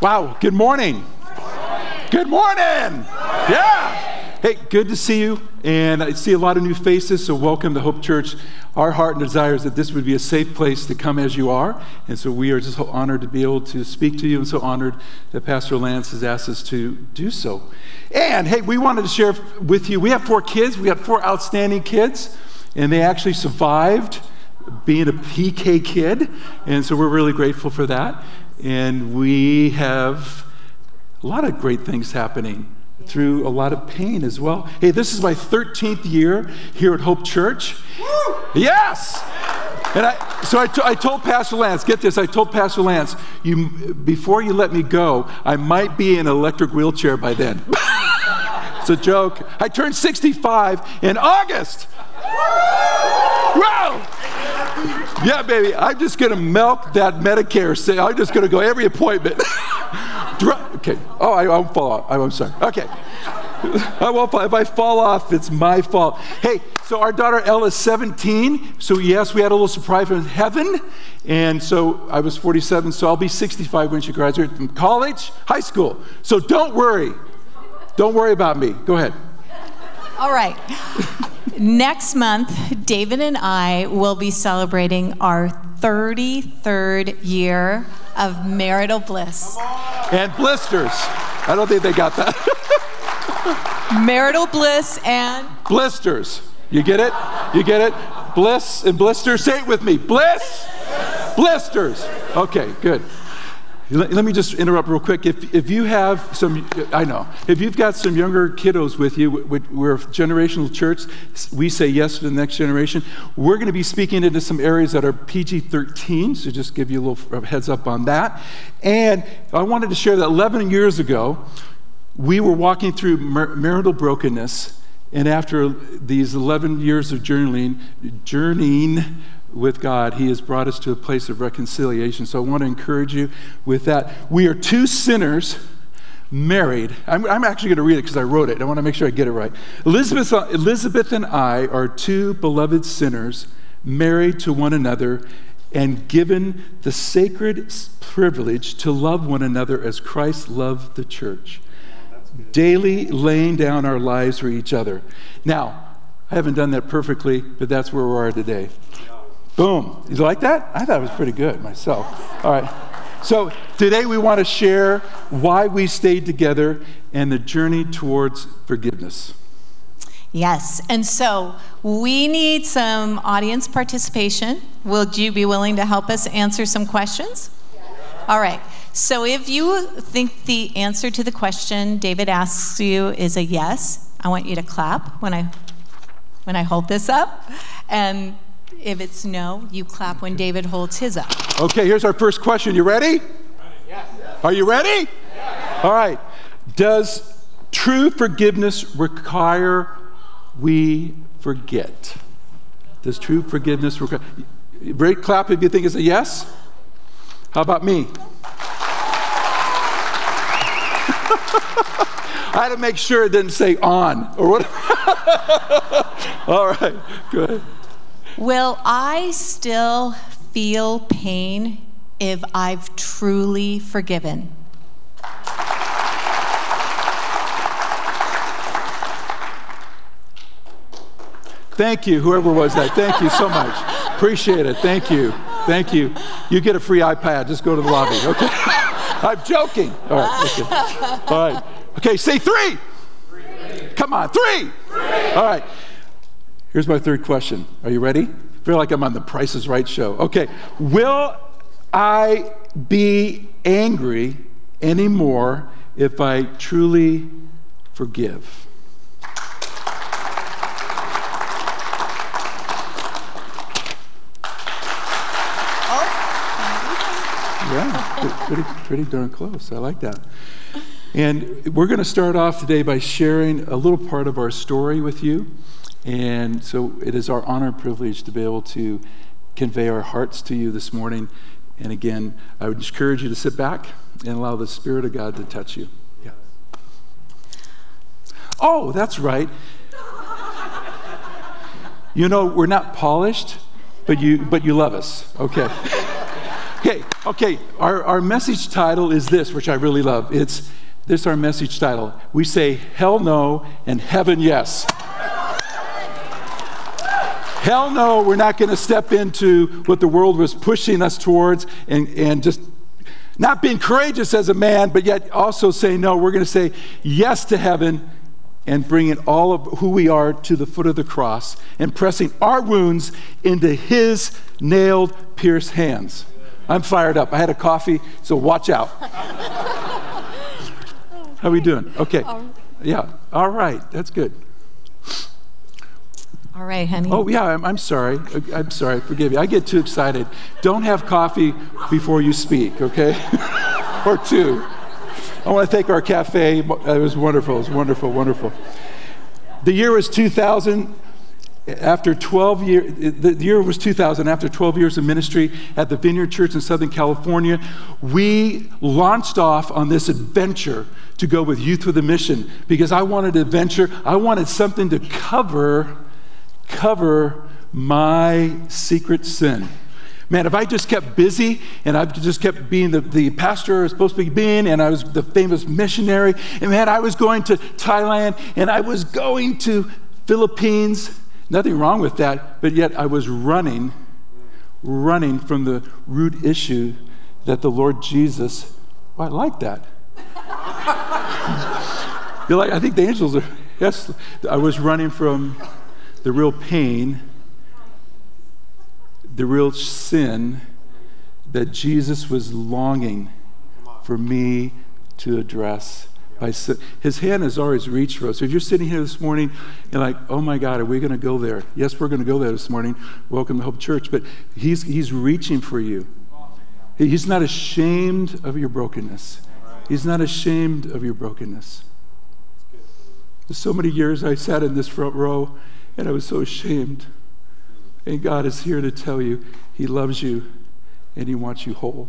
Wow, good morning. Good morning. Yeah. Hey, good to see you. And I see a lot of new faces, so welcome to Hope Church. Our heart and desire is that this would be a safe place to come as you are. And so we are just so honored to be able to speak to you and so honored that Pastor Lance has asked us to do so. And hey, we wanted to share with you we have four kids, we have four outstanding kids, and they actually survived being a PK kid. And so we're really grateful for that. And we have a lot of great things happening through a lot of pain as well. Hey, this is my 13th year here at Hope Church. Yes! And I, so I, t- I told Pastor Lance, get this, I told Pastor Lance, you, before you let me go, I might be in an electric wheelchair by then. it's a joke. I turned 65 in August. Wow! Yeah, baby, I'm just going to milk that Medicare. Say, I'm just going to go every appointment. okay. Oh, I, I won't fall off. I'm sorry. Okay. I won't fall. If I fall off, it's my fault. Hey, so our daughter Ella is 17. So, yes, we had a little surprise from heaven. And so I was 47, so I'll be 65 when she graduates from college, high school. So don't worry. Don't worry about me. Go ahead. All right. Next month, David and I will be celebrating our 33rd year of marital bliss. And blisters. I don't think they got that. marital bliss and blisters. You get it? You get it? Bliss and blisters. Say it with me. Bliss, blisters. Okay, good. Let, me just interrupt real quick. If, if you have some, I know, if you've got some younger kiddos with you, we're a generational church, we say yes to the next generation. We're going to be speaking into some areas that are PG 13, so just give you a little heads up on that. And I wanted to share that 11 years ago, we were walking through marital brokenness, and after these 11 years of journeying, journeying with God, He has brought us to a place of reconciliation. So I want to encourage you with that. We are two sinners married. I'm, I'm actually going to read it because I wrote it. I want to make sure I get it right. Elizabeth, Elizabeth and I are two beloved sinners married to one another and given the sacred privilege to love one another as Christ loved the church, daily laying down our lives for each other. Now, I haven't done that perfectly, but that's where we are today. Boom. You like that? I thought it was pretty good myself. All right. So today we want to share why we stayed together and the journey towards forgiveness. Yes. And so we need some audience participation. Will you be willing to help us answer some questions? All right. So if you think the answer to the question David asks you is a yes, I want you to clap when I when I hold this up. And if it's no, you clap when David holds his up. Okay, here's our first question. You ready? Yes. Are you ready? Yes. All right. Does true forgiveness require we forget? Does true forgiveness require? Great clap if you think it's a yes. How about me? I had to make sure it didn't say on or whatever. All right, good. Will I still feel pain if I've truly forgiven? Thank you, whoever was that. Thank you so much. Appreciate it. Thank you. Thank you. You get a free iPad. Just go to the lobby, okay? I'm joking. All right. Okay. All right. Okay, say three. three. Come on, three. three. All right. Here's my third question. Are you ready? I feel like I'm on the Price is Right show. Okay. Will I be angry anymore if I truly forgive? Yeah, pretty, pretty darn close. I like that. And we're going to start off today by sharing a little part of our story with you. And so it is our honor and privilege to be able to convey our hearts to you this morning. And again, I would encourage you to sit back and allow the Spirit of God to touch you. Yeah. Oh, that's right. You know, we're not polished, but you, but you love us. Okay. Okay, okay. Our, our message title is this, which I really love. It's this our message title. We say hell no and heaven yes. Hell no, we're not going to step into what the world was pushing us towards and, and just not being courageous as a man, but yet also saying no. We're going to say yes to heaven and bringing all of who we are to the foot of the cross and pressing our wounds into his nailed, pierced hands. I'm fired up. I had a coffee, so watch out. How are we doing? Okay. Yeah. All right. That's good. All right, honey. Oh, yeah, I'm, I'm sorry. I'm sorry. Forgive me. I get too excited. Don't have coffee before you speak, okay? or two. I want to thank our cafe. It was wonderful. It was wonderful, wonderful. The year was 2000. After 12 years, the year was 2000. After 12 years of ministry at the Vineyard Church in Southern California, we launched off on this adventure to go with Youth with a Mission because I wanted adventure. I wanted something to cover, cover my secret sin. Man, if I just kept busy and I just kept being the, the pastor I was supposed to be being, and I was the famous missionary, and man, I was going to Thailand and I was going to Philippines. Nothing wrong with that, but yet I was running, running from the root issue that the Lord Jesus, well, I like that. You're like, I think the angels are, yes, I was running from the real pain the real sin that Jesus was longing for me to address. By his hand has always reached for us. So if you're sitting here this morning, you're like, oh my God, are we going to go there? Yes, we're going to go there this morning. Welcome to Hope Church. But he's, he's reaching for you. He's not ashamed of your brokenness. He's not ashamed of your brokenness. so many years I sat in this front row and I was so ashamed. And God is here to tell you He loves you and He wants you whole.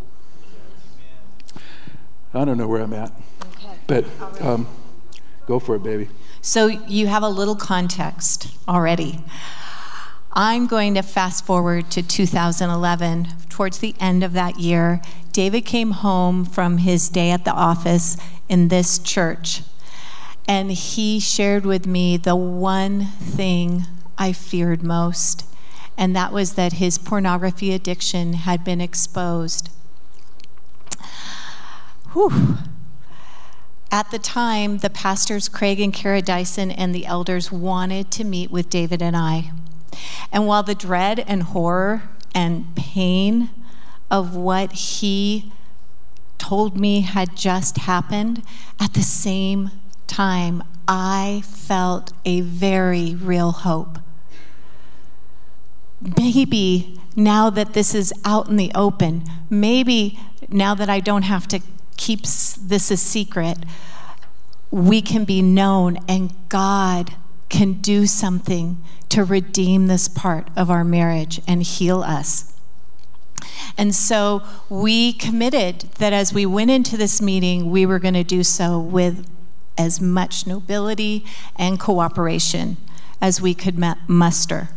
I don't know where I'm at, okay. but um, go for it, baby. So you have a little context already. I'm going to fast forward to 2011. Towards the end of that year, David came home from his day at the office in this church, and he shared with me the one thing I feared most and that was that his pornography addiction had been exposed. Whew. At the time, the pastors Craig and Kara Dyson and the elders wanted to meet with David and I. And while the dread and horror and pain of what he told me had just happened, at the same time, I felt a very real hope maybe now that this is out in the open, maybe now that I don't have to keep this a secret, we can be known and God can do something to redeem this part of our marriage and heal us. And so we committed that as we went into this meeting, we were going to do so with as much nobility and cooperation as we could muster.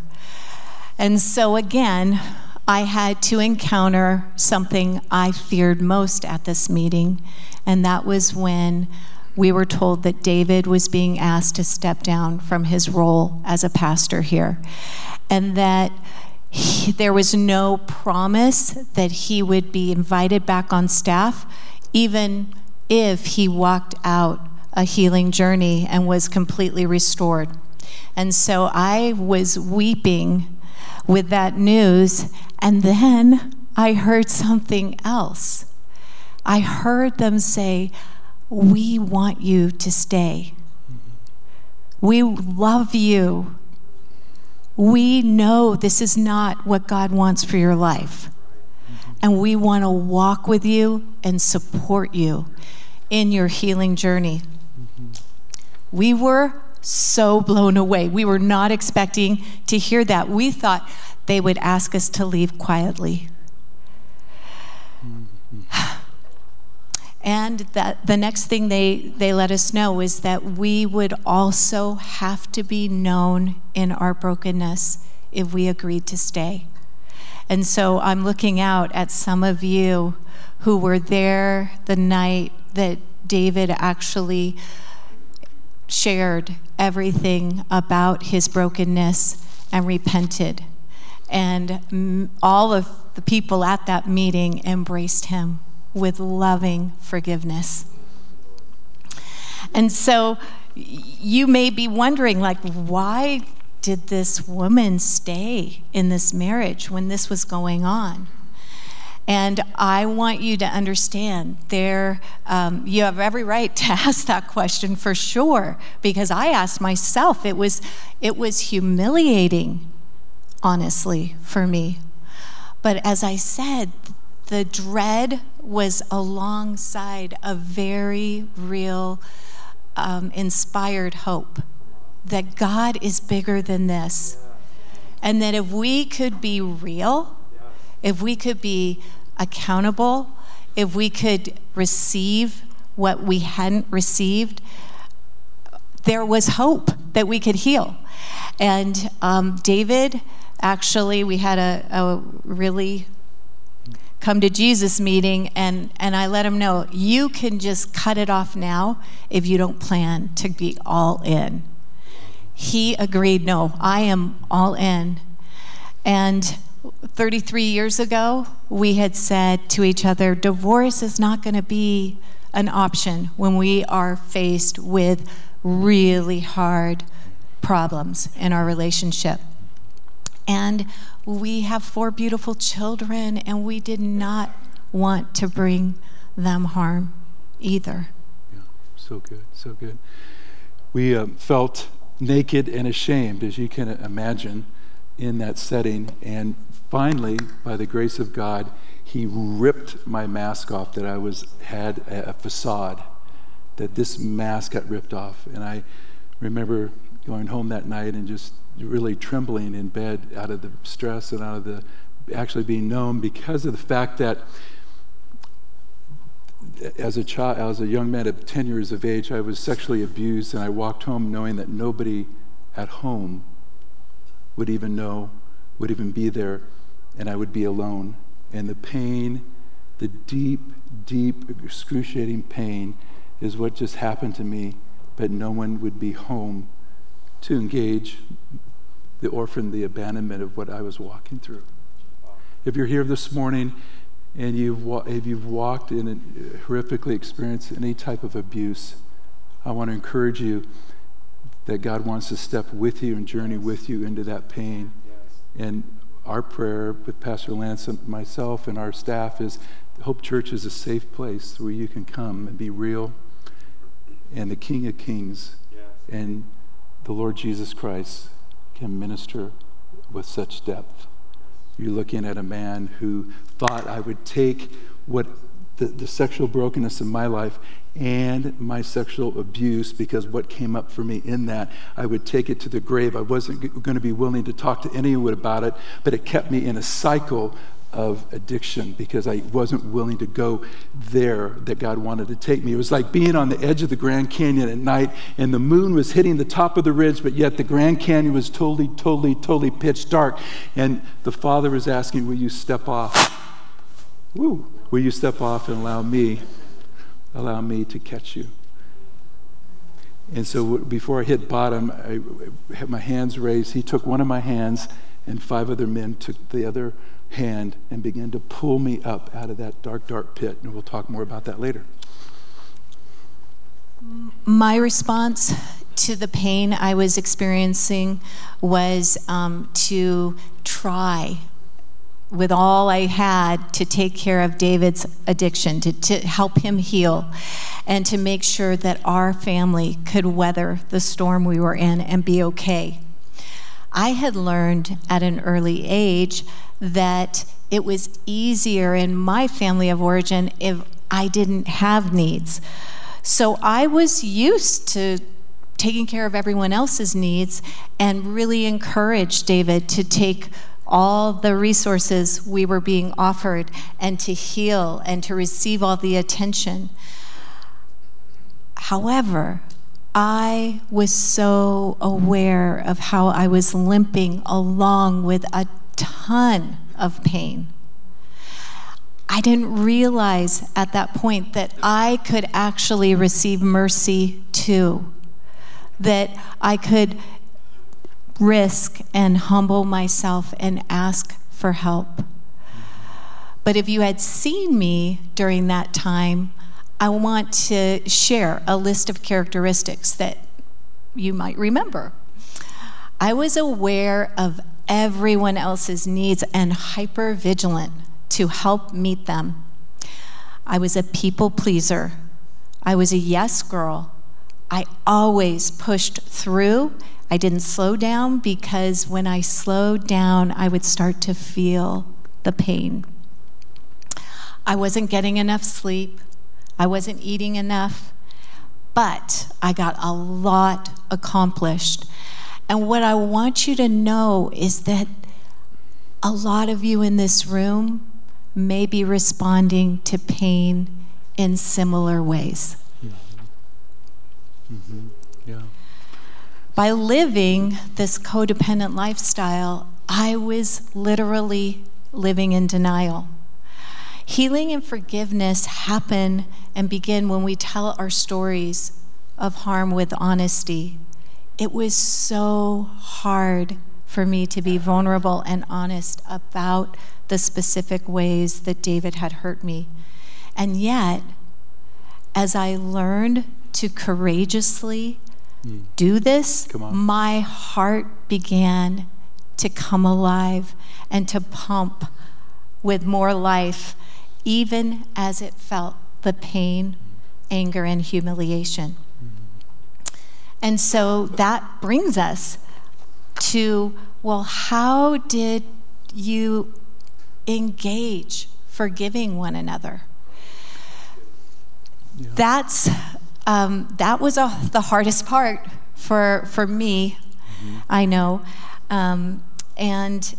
And so again, I had to encounter something I feared most at this meeting, and that was when we were told that David was being asked to step down from his role as a pastor here, and that he, there was no promise that he would be invited back on staff, even if he walked out a healing journey and was completely restored. And so I was weeping with that news. And then I heard something else. I heard them say, We want you to stay. We love you. We know this is not what God wants for your life. And we want to walk with you and support you in your healing journey. We were so blown away. We were not expecting to hear that. We thought they would ask us to leave quietly. And that the next thing they, they let us know is that we would also have to be known in our brokenness if we agreed to stay. And so I'm looking out at some of you who were there the night that David actually shared everything about his brokenness and repented. And all of the people at that meeting embraced him with loving forgiveness. And so you may be wondering, like, why did this woman stay in this marriage when this was going on? And I want you to understand there, um, you have every right to ask that question for sure, because I asked myself. It was, it was humiliating, honestly, for me. But as I said, the dread was alongside a very real, um, inspired hope that God is bigger than this. And that if we could be real, if we could be accountable, if we could receive what we hadn't received, there was hope that we could heal. And um, David, actually, we had a, a really come to Jesus meeting, and, and I let him know you can just cut it off now if you don't plan to be all in. He agreed, no, I am all in. And 33 years ago, we had said to each other, divorce is not going to be an option when we are faced with really hard problems in our relationship. And we have four beautiful children, and we did not want to bring them harm either. Yeah, so good, so good. We uh, felt naked and ashamed, as you can imagine, in that setting. And finally, by the grace of God, he ripped my mask off that I was had a facade, that this mask got ripped off. And I remember going home that night and just really trembling in bed out of the stress and out of the actually being known because of the fact that as a child, as a young man of 10 years of age, I was sexually abused, and I walked home knowing that nobody at home would even know, would even be there and I would be alone. And the pain, the deep, deep, excruciating pain, is what just happened to me, but no one would be home to engage the orphan, the abandonment of what I was walking through. If you're here this morning and you've, if you've walked in and horrifically experienced any type of abuse, I want to encourage you that God wants to step with you and journey with you into that pain. And our prayer with Pastor Lance and myself and our staff is Hope Church is a safe place where you can come and be real. And the King of Kings yes. and the Lord Jesus Christ can minister with such depth. You're looking at a man who thought I would take what the, the sexual brokenness in my life and my sexual abuse because what came up for me in that, I would take it to the grave. I wasn't going to be willing to talk to anyone about it, but it kept me in a cycle of addiction because I wasn't willing to go there that God wanted to take me. It was like being on the edge of the Grand Canyon at night and the moon was hitting the top of the ridge, but yet the Grand Canyon was totally, totally, totally pitch dark. And the Father was asking, Will you step off? Woo! Will you step off and allow me allow me to catch you. And so before I hit bottom, I had my hands raised. He took one of my hands, and five other men took the other hand and began to pull me up out of that dark, dark pit. And we'll talk more about that later. My response to the pain I was experiencing was um, to try with all I had to take care of David's addiction, to, to help him heal, and to make sure that our family could weather the storm we were in and be okay. I had learned at an early age that it was easier in my family of origin if I didn't have needs. So I was used to taking care of everyone else's needs and really encouraged David to take all the resources we were being offered and to heal and to receive all the attention. However, I was so aware of how I was limping along with a ton of pain. I didn't realize at that point that I could actually receive mercy too, that I could risk and humble myself and ask for help. But if you had seen me during that time, I want to share a list of characteristics that you might remember. I was aware of everyone else's needs and hyper vigilant to help meet them. I was a people pleaser. I was a yes girl. I always pushed through. I didn't slow down because when I slowed down, I would start to feel the pain. I wasn't getting enough sleep. I wasn't eating enough. But I got a lot accomplished. And what I want you to know is that a lot of you in this room may be responding to pain in similar ways. Mm-hmm. Yeah. By living this codependent lifestyle, I was literally living in denial. Healing and forgiveness happen and begin when we tell our stories of harm with honesty. It was so hard for me to be vulnerable and honest about the specific ways that David had hurt me. And yet, as I learned to courageously mm. do this, my heart began to come alive and to pump with more life, even as it felt the pain, anger, and humiliation. And so that brings us to well, how did you engage forgiving one another? Yeah. That's um, that was a, the hardest part for for me. Mm-hmm. I know, um, and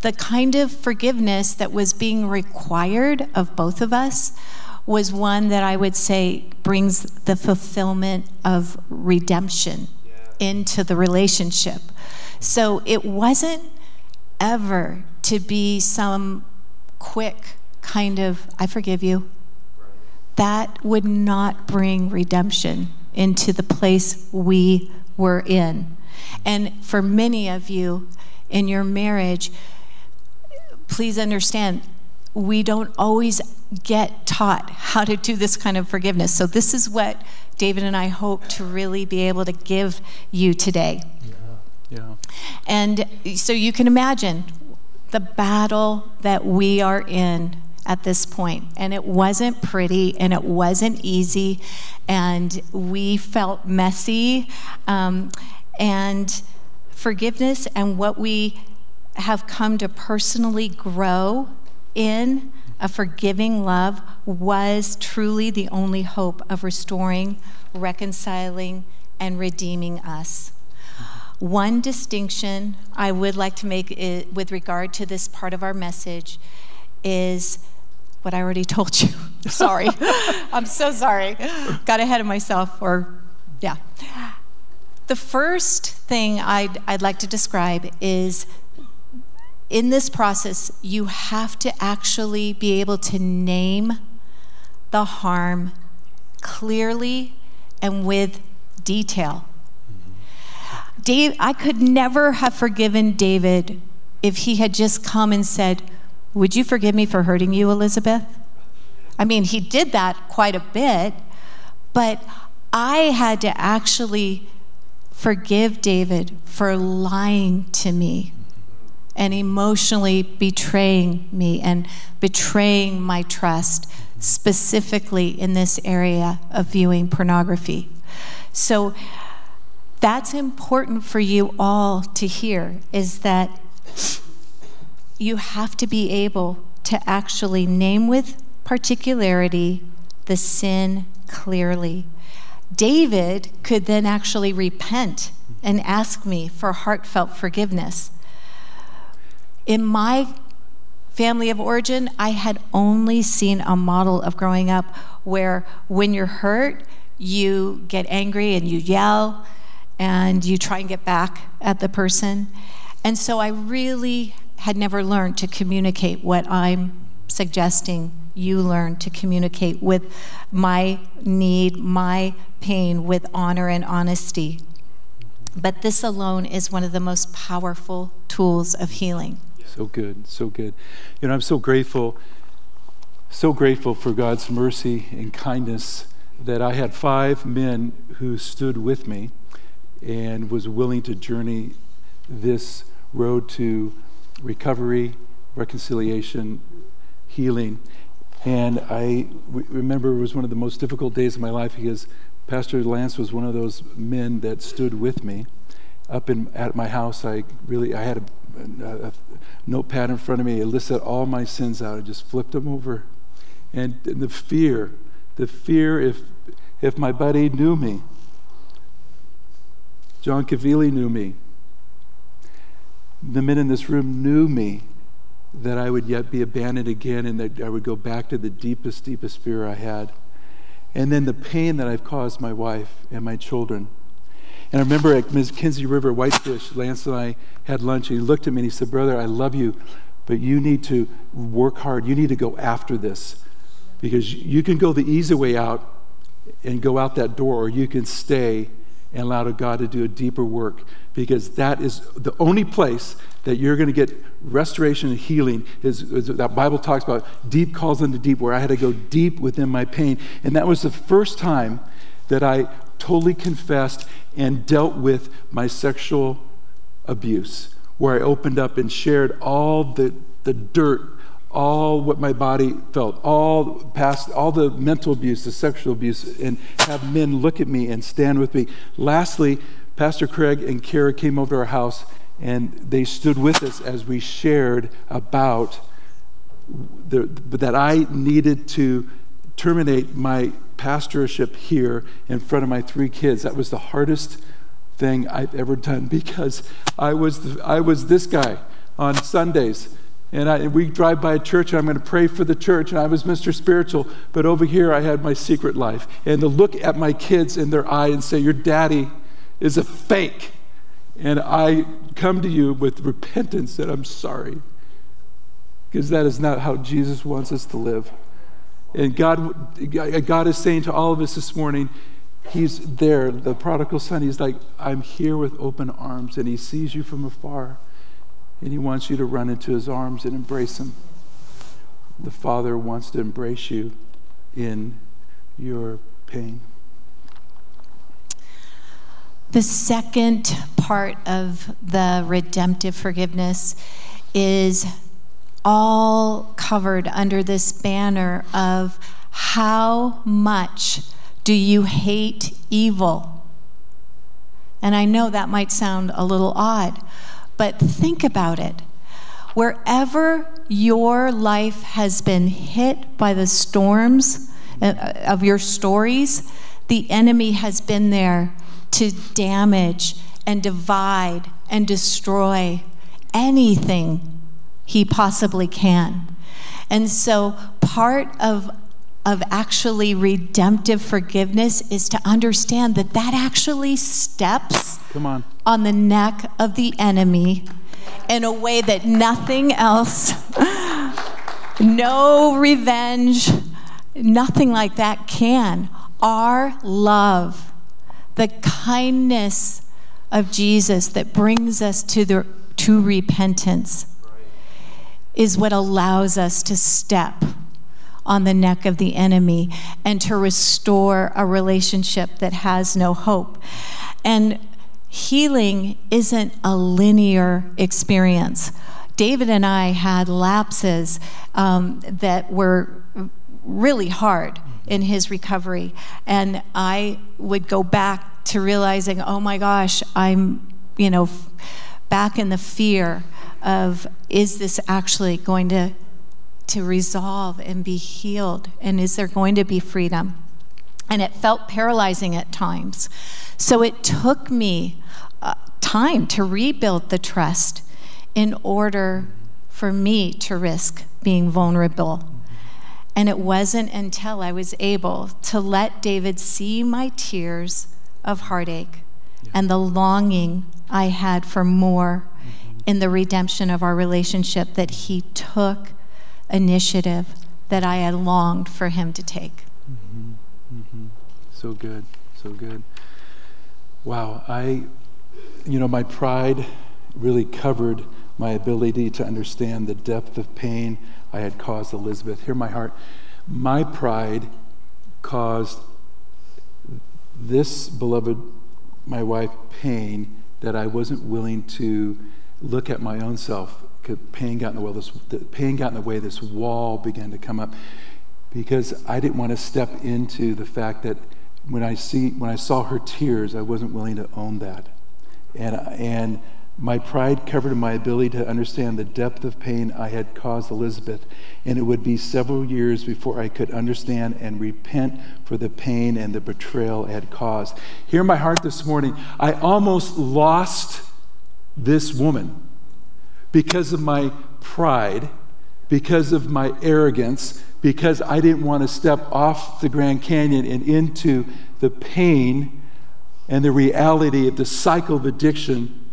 the kind of forgiveness that was being required of both of us was one that I would say brings the fulfillment of redemption into the relationship. So it wasn't ever to be some quick kind of, I forgive you. That would not bring redemption into the place we were in. And for many of you in your marriage, please understand, we don't always get taught how to do this kind of forgiveness. So, this is what David and I hope to really be able to give you today. Yeah. yeah. And so, you can imagine the battle that we are in at this point. And it wasn't pretty and it wasn't easy. And we felt messy. Um, and forgiveness and what we have come to personally grow in a forgiving love was truly the only hope of restoring, reconciling, and redeeming us. One distinction I would like to make with regard to this part of our message is what I already told you. sorry. I'm so sorry. Got ahead of myself, or yeah. The first thing I'd, I'd like to describe is in this process, you have to actually be able to name the harm clearly and with detail. Dave, I could never have forgiven David if he had just come and said, Would you forgive me for hurting you, Elizabeth? I mean, he did that quite a bit, but I had to actually forgive David for lying to me and emotionally betraying me and betraying my trust, specifically in this area of viewing pornography. So that's important for you all to hear is that you have to be able to actually name with particularity the sin clearly. David could then actually repent and ask me for heartfelt forgiveness. In my family of origin, I had only seen a model of growing up where when you're hurt, you get angry and you yell and you try and get back at the person. And so I really had never learned to communicate what I'm suggesting you learn to communicate with my need, my pain, with honor and honesty. But this alone is one of the most powerful tools of healing. So good, so good. You know, I'm so grateful, so grateful for God's mercy and kindness that I had five men who stood with me and was willing to journey this road to recovery, reconciliation, healing. And I remember it was one of the most difficult days of my life because Pastor Lance was one of those men that stood with me. Up in at my house, I really I had a, a, a notepad in front of me. I listed all my sins out. I just flipped them over, and, and the fear, the fear if if my buddy knew me, John Cavili knew me, the men in this room knew me, that I would yet be abandoned again and that I would go back to the deepest, deepest fear I had. And then the pain that I've caused my wife and my children. And I remember at Kinsey River, Whitefish, Lance and I had lunch, and he looked at me and he said, Brother, I love you, but you need to work hard. You need to go after this. Because you can go the easy way out and go out that door, or you can stay and allow God to do a deeper work because that is the only place that you're going to get restoration and healing is, is, that bible talks about deep calls into deep where i had to go deep within my pain and that was the first time that i totally confessed and dealt with my sexual abuse where i opened up and shared all the, the dirt all what my body felt, all past, all the mental abuse, the sexual abuse, and have men look at me and stand with me. Lastly, Pastor Craig and Kara came over to our house and they stood with us as we shared about the, that I needed to terminate my pastorship here in front of my three kids. That was the hardest thing I've ever done because I was, the, I was this guy on Sundays and, I, we drive by a church and I'm going to pray for the church and I was Mr. Spiritual, but over here I had my secret life. And to look at my kids in their eye and say, Your daddy is a fake. And I come to you with repentance that I'm sorry. Because that is not how Jesus wants us to live. And God, God is saying to all of us this morning, He's there, the prodigal son. He's like, I'm here with open arms, and He sees you from afar and He wants you to run into His arms and embrace Him. The Father wants to embrace you in your pain. The second part of the redemptive forgiveness is all covered under this banner of how much do you hate evil? And I know that might sound a little odd, but think about it. Wherever your life has been hit by the storms uh, of your stories, the enemy has been there to damage and divide and destroy anything he possibly can. And so, part of of actually redemptive forgiveness is to understand that that actually steps Come on. on the neck of the enemy in a way that nothing else, no revenge, nothing like that can. Our love, the kindness of Jesus that brings us to, the, to repentance, is what allows us to step on the neck of the enemy and to restore a relationship that has no hope. And healing isn't a linear experience. David and I had lapses um, that were really hard in his recovery. And I would go back to realizing, oh my gosh, I'm, you know, back in the fear of is this actually going to to resolve and be healed? And is there going to be freedom? And it felt paralyzing at times. So it took me uh, time to rebuild the trust in order for me to risk being vulnerable. And it wasn't until I was able to let David see my tears of heartache yeah. and the longing I had for more in the redemption of our relationship that he took initiative that I had longed for him to take. Mm-hmm. Mm-hmm. So good, so good. Wow, I, you know, my pride really covered my ability to understand the depth of pain I had caused Elizabeth. Hear my heart. My pride caused this beloved, my wife, pain that I wasn't willing to look at my own self. Pain got in the way. This pain got in the way. This wall began to come up because I didn't want to step into the fact that when I see when I saw her tears, I wasn't willing to own that, and and my pride covered my ability to understand the depth of pain I had caused Elizabeth, and it would be several years before I could understand and repent for the pain and the betrayal I had caused. Hear my heart this morning. I almost lost this woman because of my pride, because of my arrogance, because I didn't want to step off the Grand Canyon and into the pain and the reality of the cycle of addiction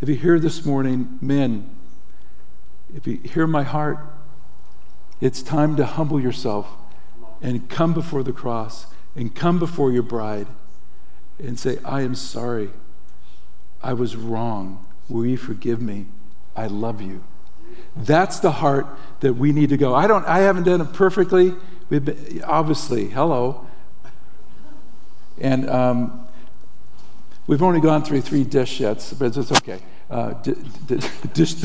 if you hear this morning, men, if you hear my heart, it's time to humble yourself and come before the cross and come before your bride and say, I am sorry. I was wrong. Will you forgive me? I love you. That's the heart that we need to go. I don't I haven't done it perfectly. Been, obviously, hello. And um, we've only gone through three dish yet, but it's okay. Uh, d- d- dish.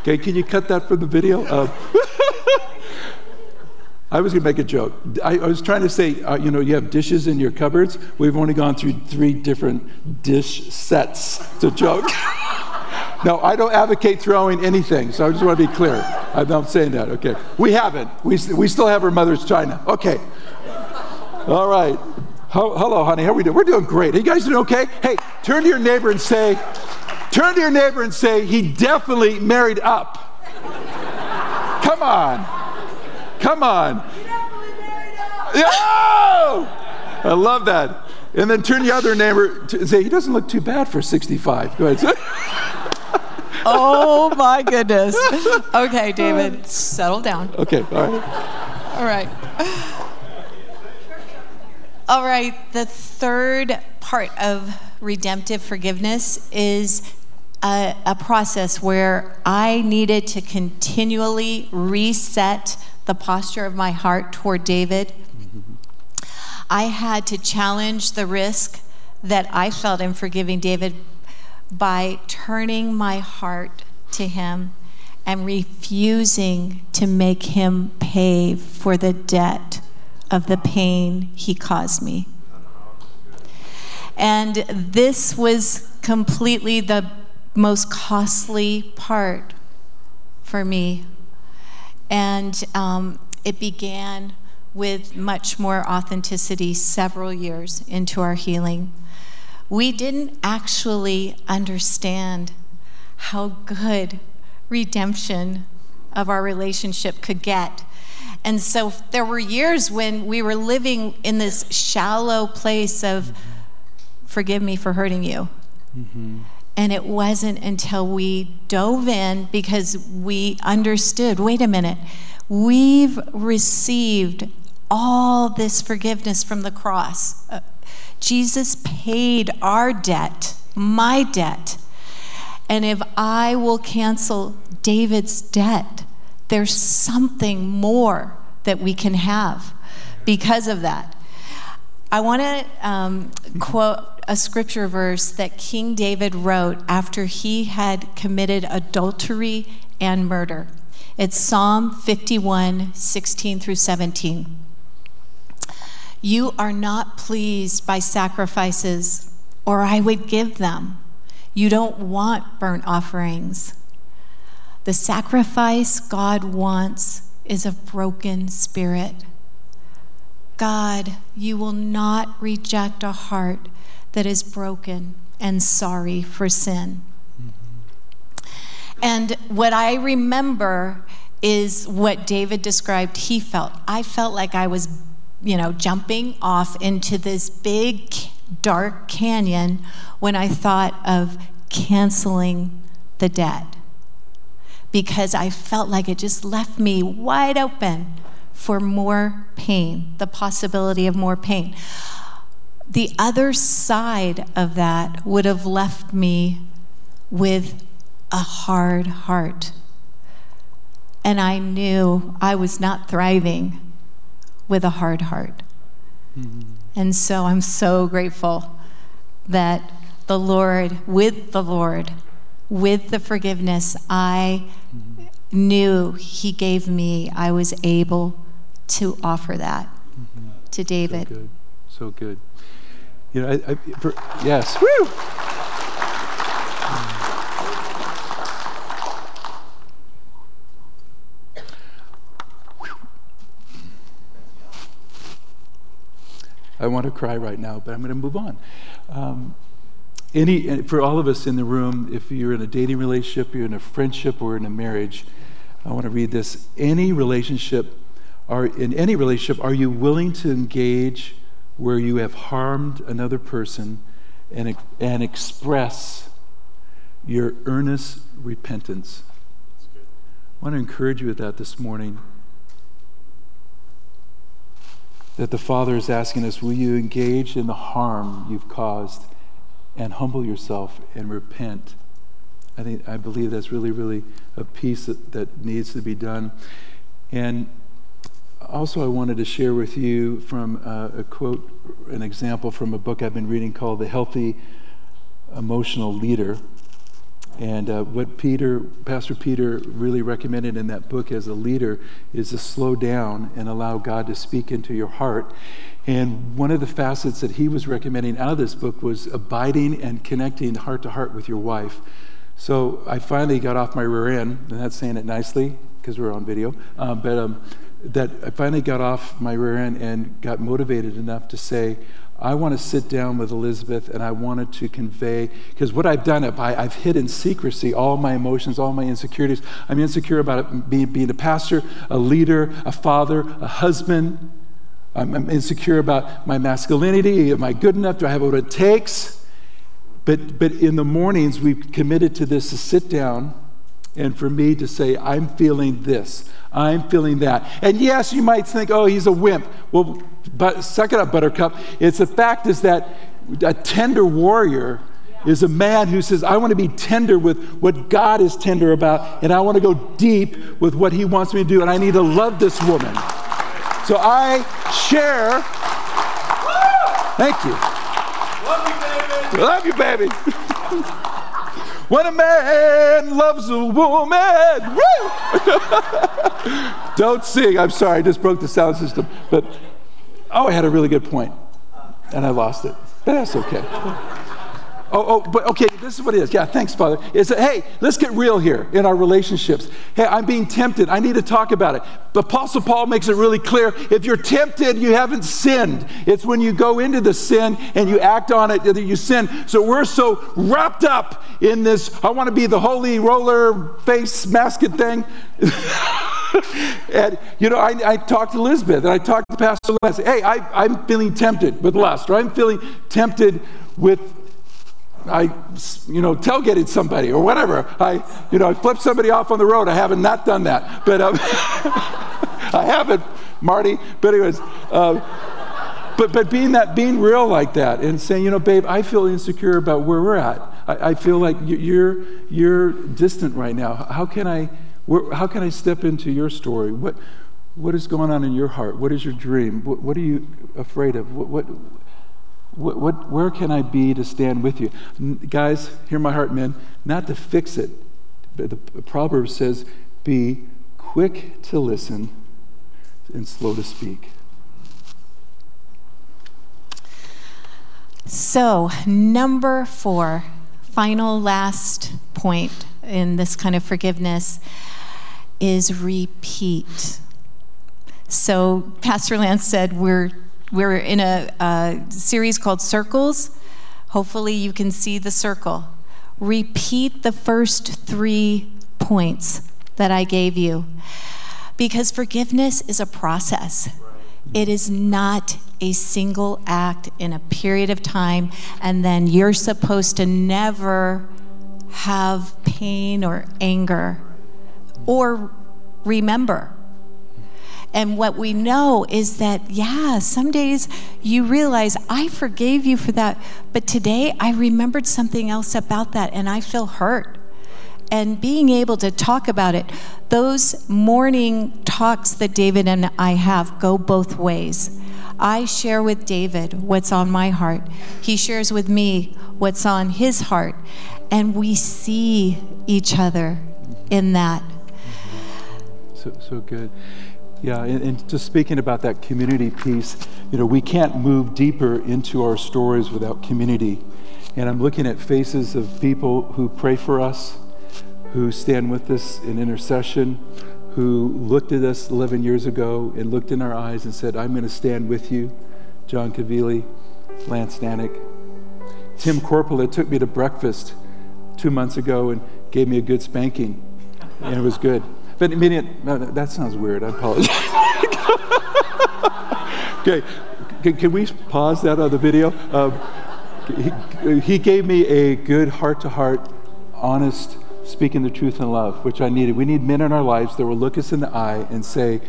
okay, can you cut that from the video? Uh, I was going to make a joke. I, I was trying to say, uh, you know, you have dishes in your cupboards. We've only gone through three different dish sets. It's a joke. no, I don't advocate throwing anything, so I just want to be clear. I'm not saying that. Okay. We haven't. We, we still have our mother's china. Okay. All right. Hello, honey. How are we doing? We're doing great. Are you guys doing okay? Hey, turn to your neighbor and say, turn to your neighbor and say, he definitely married up. Come on. Come on. He definitely married up. Oh! I love that. And then turn the other neighbor and say, he doesn't look too bad for 65. Go ahead. oh my goodness. Okay, David, settle down. Okay, all right. All right. All right, the third part of redemptive forgiveness is a, a, process where I needed to continually reset the posture of my heart toward David. I had to challenge the risk that I felt in forgiving David by turning my heart to him and refusing to make him pay for the debt of the pain he caused me. And this was completely the most costly part for me. And um, it began with much more authenticity several years into our healing. We didn't actually understand how good redemption of our relationship could get and so there were years when we were living in this shallow place of, forgive me for hurting you. Mm-hmm. And it wasn't until we dove in because we understood wait a minute, we've received all this forgiveness from the cross. Uh, Jesus paid our debt, my debt. And if I will cancel David's debt, there's something more that we can have because of that. I want to um, quote a scripture verse that King David wrote after he had committed adultery and murder. It's Psalm 51, 16 through 17. You are not pleased by sacrifices, or I would give them. You don't want burnt offerings. The sacrifice God wants is a broken spirit. God, you will not reject a heart that is broken and sorry for sin. Mm-hmm. And what I remember is what David described he felt. I felt like I was, you know, jumping off into this big dark canyon when I thought of canceling the debt because I felt like it just left me wide open for more pain, the possibility of more pain. The other side of that would have left me with a hard heart. And I knew I was not thriving with a hard heart. Mm-hmm. And so I'm so grateful that the Lord, with the Lord, with the forgiveness I mm-hmm. knew He gave me, I was able to offer that mm-hmm. to David. So good. So good. You know, I, I, for, yes. Woo! I want to cry right now, but I'm going to move on. Um, any, eh, for all of us in the room, if you're in a dating relationship, you're in a friendship, or in a marriage, I want to read this. Any relationship, are in any relationship, are you willing to engage where you have harmed another person and, and express your earnest repentance? I want to encourage you with that this morning. that the Father is asking us will you engage in the harm you've caused and humble yourself and repent? I think I believe that's really, really a piece that, that needs to be done. And also, I wanted to share with you from uh, a quote, an example from a book I've been reading called The Healthy Emotional Leader. And uh, what Peter, Pastor Peter, really recommended in that book as a leader is to slow down and allow God to speak into your heart. And one of the facets that he was recommending out of this book was abiding and connecting heart to heart with your wife. So I finally got off my rear end, and that's saying it nicely because we're on video. Um, but um, that I finally got off my rear end and got motivated enough to say, I want to sit down with Elizabeth and I wanted to convey, because what I've done, I, have hid in secrecy all my emotions, all my insecurities. I'm insecure about being, being a pastor, a leader, a father, a husband. I'm, I'm insecure about my masculinity. Am I good enough? Do I have what it takes? But, but in the mornings, we've committed to this to sit down and for me to say, I'm feeling this. I'm feeling that. And yes, you might think, oh, he's a wimp. Well, but suck it up, Buttercup. It's the fact is that a tender warrior is a man who says, I want to be tender with what God is tender about, and I want to go deep with what he wants me to do, and I need to love this woman. So I share. Thank you. Love you, baby. Love you, baby. When a man loves a woman, Don't sing. I'm sorry, I just broke the sound system. But oh, I had a really good point, and I lost it. But that's okay. Oh, oh, but okay, this is what it is. Yeah, thanks, Father. Is that, hey, let's get real here in our relationships. Hey, I'm being tempted. I need to talk about it. The Apostle Paul makes it really clear. If you're tempted, you haven't sinned. It's when you go into the sin and you act on it that you sin. So we're so wrapped up in this, I want to be the holy roller face mascot thing. and, you know, I, I, talked to Elizabeth and I talked to Pastor Lance. Hey, I, I'm feeling tempted with lust, or I'm feeling tempted with I, you know, tailgated somebody or whatever. I, you know, I flipped somebody off on the road. I haven't not done that, but um, I haven't, Marty. But anyways, uh, but but being that, being real like that, and saying, you know, babe, I feel insecure about where we're at. I, I feel like you're you're distant right now. How can I, how can I step into your story? What what is going on in your heart? What is your dream? What, what are you afraid of? What, what what, what, where can I be to stand with you? N- guys, hear my heart, men, not to fix it. But the proverb says, be quick to listen and slow to speak. So, number four, final last point in this kind of forgiveness is repeat. So, Pastor Lance said we're we're in a, a series called Circles. Hopefully, you can see the circle. Repeat the first three points that I gave you because forgiveness is a process. It is not a single act in a period of time, and then you're supposed to never have pain or anger or remember. And what we know is that, yeah, some days you realize, I forgave you for that, but today I remembered something else about that and I feel hurt. And being able to talk about it, those morning talks that David and I have go both ways. I share with David what's on my heart, he shares with me what's on his heart, and we see each other in that. So, so good. Yeah, and, and, just speaking about that community piece, you know, we can't move deeper into our stories without community. And I'm looking at faces of people who pray for us, who stand with us in intercession, who looked at us 11 years ago and looked in our eyes and said, I'm going to stand with you. John Cavili, Lance Nanik. Tim Corpola took me to breakfast two months ago and gave me a good spanking, and it was good. But immediate, no, that sounds weird. I apologize. okay, can, can, we pause that on the video? Um, he, he gave me a good heart to heart, honest, speaking the truth in love, which I needed. We need men in our lives that will look us in the eye and say,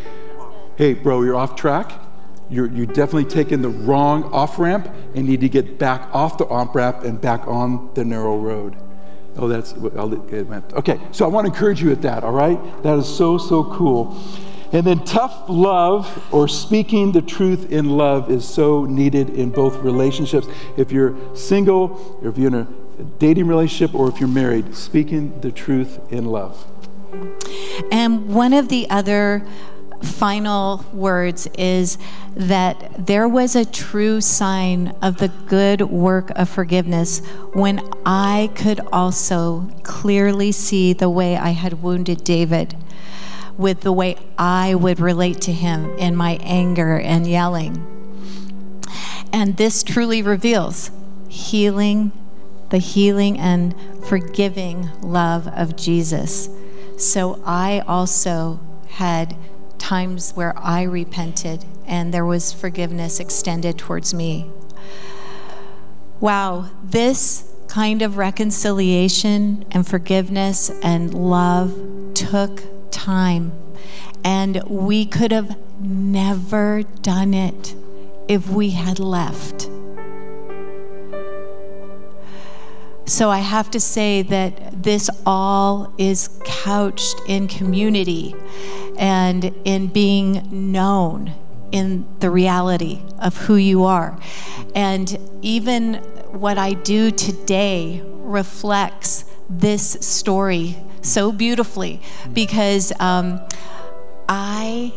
hey, bro, you're off track. You're, you're definitely taking the wrong off ramp and need to get back off the off ramp and back on the narrow road. Oh, that's I'll, okay. So I want to encourage you at that. All right, that is so so cool. And then tough love or speaking the truth in love is so needed in both relationships. If you're single, or if you're in a dating relationship, or if you're married, speaking the truth in love. And one of the other final words is that there was a true sign of the good work of forgiveness when I could also clearly see the way I had wounded David with the way I would relate to him in my anger and yelling. And this truly reveals healing, the healing and forgiving love of Jesus. So I also had times where I repented and there was forgiveness extended towards me. Wow, this kind of reconciliation and forgiveness and love took time. And we could have never done it if we had left. So I have to say that this all is couched in community and in being known in the reality of who you are. And even what I do today reflects this story so beautifully because um, I,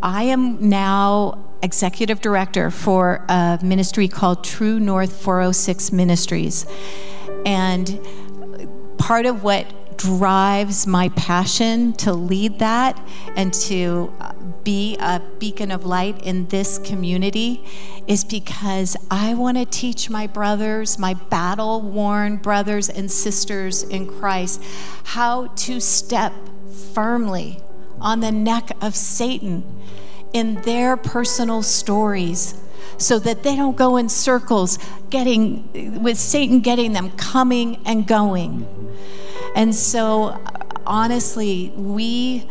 I am now executive director for a ministry called True North 406 Ministries. And part of what drives my passion to lead that and to uh, be a beacon of light in this community is because I want to teach my brothers, my battle worn brothers and sisters in Christ, how to step firmly on the neck of Satan in their personal stories so that they don't go in circles getting with Satan getting them coming and going. And so honestly, we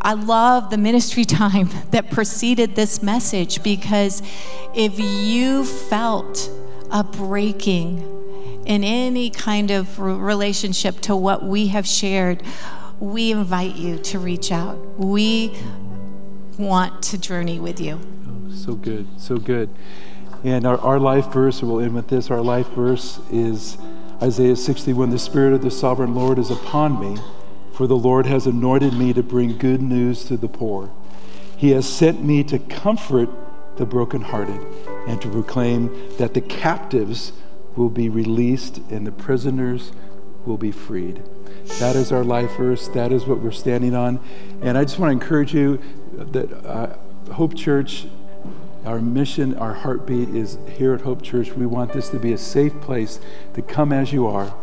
I love the ministry time that preceded this message because if you felt a breaking in any kind of relationship to what we have shared, we invite you to reach out. We want to journey with you. So good, so good. And our, our life verse, we'll end with this. Our life verse is Isaiah 61 The Spirit of the sovereign Lord is upon me, for the Lord has anointed me to bring good news to the poor. He has sent me to comfort the brokenhearted and to proclaim that the captives will be released and the prisoners will be freed. That is our life verse. That is what we're standing on. And I just want to encourage you that uh, Hope Church our mission, our heartbeat is here at Hope Church. We want this to be a safe place to come as you are,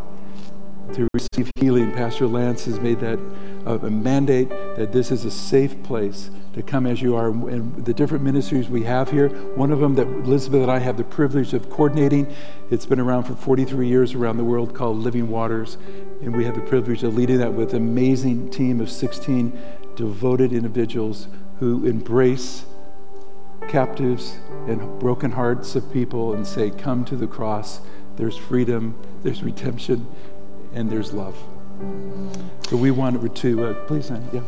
to receive healing. Pastor Lance has made that a mandate that this is a safe place to come as you are. And the different ministries we have here, one of them that Elizabeth and I have the privilege of coordinating, it's been around for 43 years around the world called Living Waters. And we have the privilege of leading that with an amazing team of 16 devoted individuals who embrace captives and broken hearts of people and say, Come to the cross. There's freedom, there's redemption, and there's love. So we wanted to, uh, please, Annie, yeah.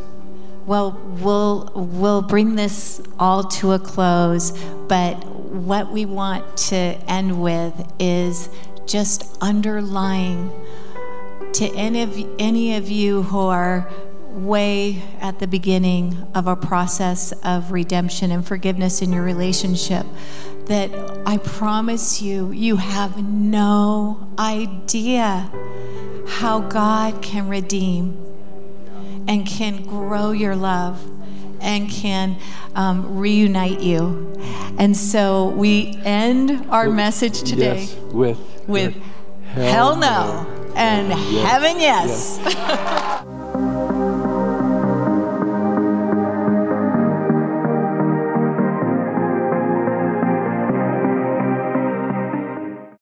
Well, we'll we'll bring this all to a close, but what we want to end with is just underlying to any of any of you who are way at the beginning of a process of redemption and forgiveness in your relationship that I promise you you have no idea how God can redeem and can grow your love and can um, reunite you. And so we end our message today yes, with, with hell, hell no, no and yes. heaven yes. yes.